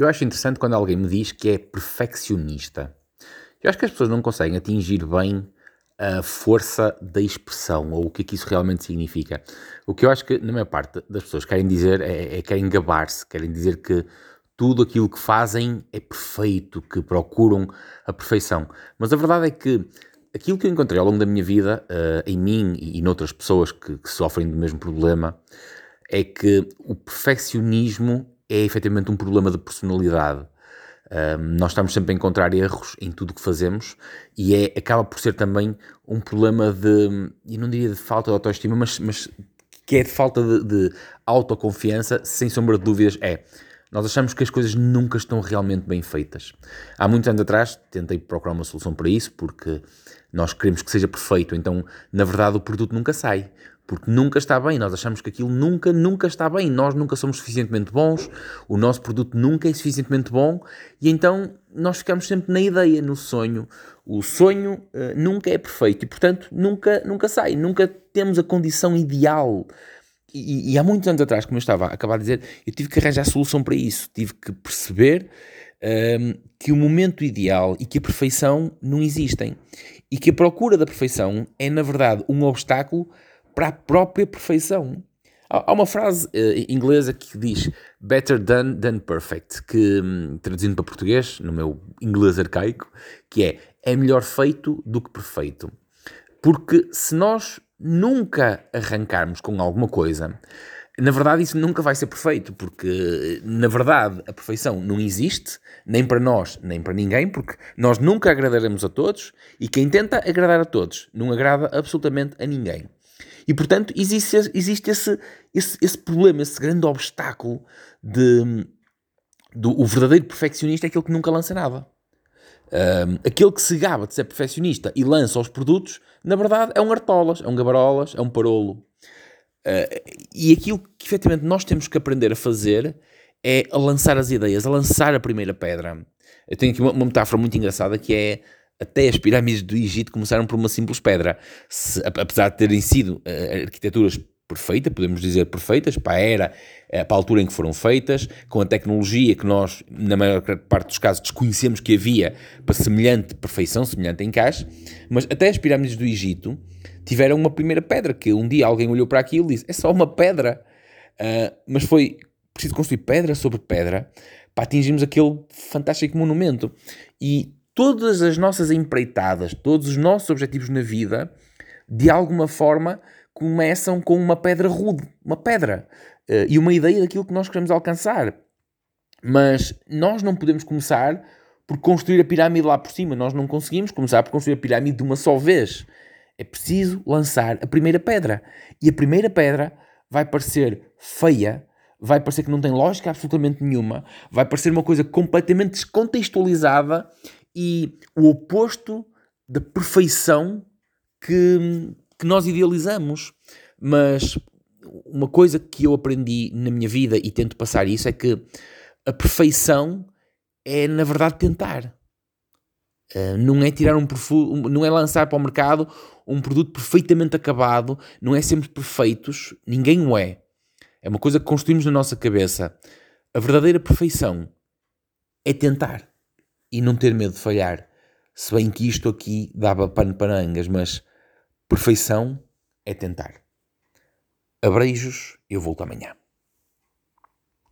Eu acho interessante quando alguém me diz que é perfeccionista. Eu acho que as pessoas não conseguem atingir bem a força da expressão ou o que é que isso realmente significa. O que eu acho que, na maior parte das pessoas, querem dizer é, é querem gabar-se, querem dizer que tudo aquilo que fazem é perfeito, que procuram a perfeição. Mas a verdade é que aquilo que eu encontrei ao longo da minha vida, uh, em mim e noutras pessoas que, que sofrem do mesmo problema, é que o perfeccionismo é efetivamente um problema de personalidade. Um, nós estamos sempre a encontrar erros em tudo o que fazemos e é, acaba por ser também um problema de, e não diria de falta de autoestima, mas, mas que é de falta de, de autoconfiança, sem sombra de dúvidas, é. Nós achamos que as coisas nunca estão realmente bem feitas. Há muitos anos atrás tentei procurar uma solução para isso, porque nós queremos que seja perfeito, então na verdade o produto nunca sai porque nunca está bem. Nós achamos que aquilo nunca, nunca está bem. Nós nunca somos suficientemente bons, o nosso produto nunca é suficientemente bom e então nós ficamos sempre na ideia, no sonho. O sonho uh, nunca é perfeito e, portanto, nunca, nunca sai, nunca temos a condição ideal. E, e, há muitos anos atrás, como eu estava a acabar de dizer, eu tive que arranjar solução para isso. Tive que perceber um, que o momento ideal e que a perfeição não existem. E que a procura da perfeição é, na verdade, um obstáculo para a própria perfeição. Há uma frase uh, inglesa que diz better done than perfect, que hum, traduzindo para português, no meu inglês arcaico, que é é melhor feito do que perfeito. Porque se nós nunca arrancarmos com alguma coisa, na verdade isso nunca vai ser perfeito, porque na verdade a perfeição não existe, nem para nós, nem para ninguém, porque nós nunca agradaremos a todos e quem tenta agradar a todos não agrada absolutamente a ninguém. E, portanto, existe, existe esse, esse, esse problema, esse grande obstáculo de, do, o verdadeiro perfeccionista é aquele que nunca lança nada. Um, aquele que se gaba de ser perfeccionista e lança os produtos, na verdade, é um artolas, é um gabarolas, é um parolo. Uh, e aquilo que efetivamente nós temos que aprender a fazer é a lançar as ideias, a lançar a primeira pedra. Eu tenho aqui uma, uma metáfora muito engraçada que é até as pirâmides do Egito começaram por uma simples pedra. Se, apesar de terem sido uh, arquiteturas perfeitas, podemos dizer perfeitas, para a era, uh, para a altura em que foram feitas, com a tecnologia que nós, na maior parte dos casos, desconhecemos que havia para semelhante perfeição, semelhante encaixe, mas até as pirâmides do Egito tiveram uma primeira pedra, que um dia alguém olhou para aquilo e disse, é só uma pedra. Uh, mas foi preciso construir pedra sobre pedra para atingirmos aquele fantástico monumento. E todas as nossas empreitadas, todos os nossos objetivos na vida, de alguma forma, começam com uma pedra rude, uma pedra, uh, e uma ideia daquilo que nós queremos alcançar. Mas nós não podemos começar por construir a pirâmide lá por cima. Nós não conseguimos começar por construir a pirâmide de uma só vez. É preciso lançar a primeira pedra. E a primeira pedra vai parecer feia, vai parecer que não tem lógica absolutamente nenhuma, vai parecer uma coisa completamente descontextualizada e o oposto da perfeição que, que nós idealizamos. Mas uma coisa que eu aprendi na minha vida e tento passar isso é que a perfeição é, na verdade, tentar. Uh, não é tirar um perfume, não é lançar para o mercado um produto perfeitamente acabado, não é sempre perfeitos, ninguém o é. É uma coisa que construímos na nossa cabeça. A verdadeira perfeição é tentar e não ter medo de falhar. Se bem que isto aqui dava pano para angas, mas perfeição é tentar. Abreijos, eu volto amanhã.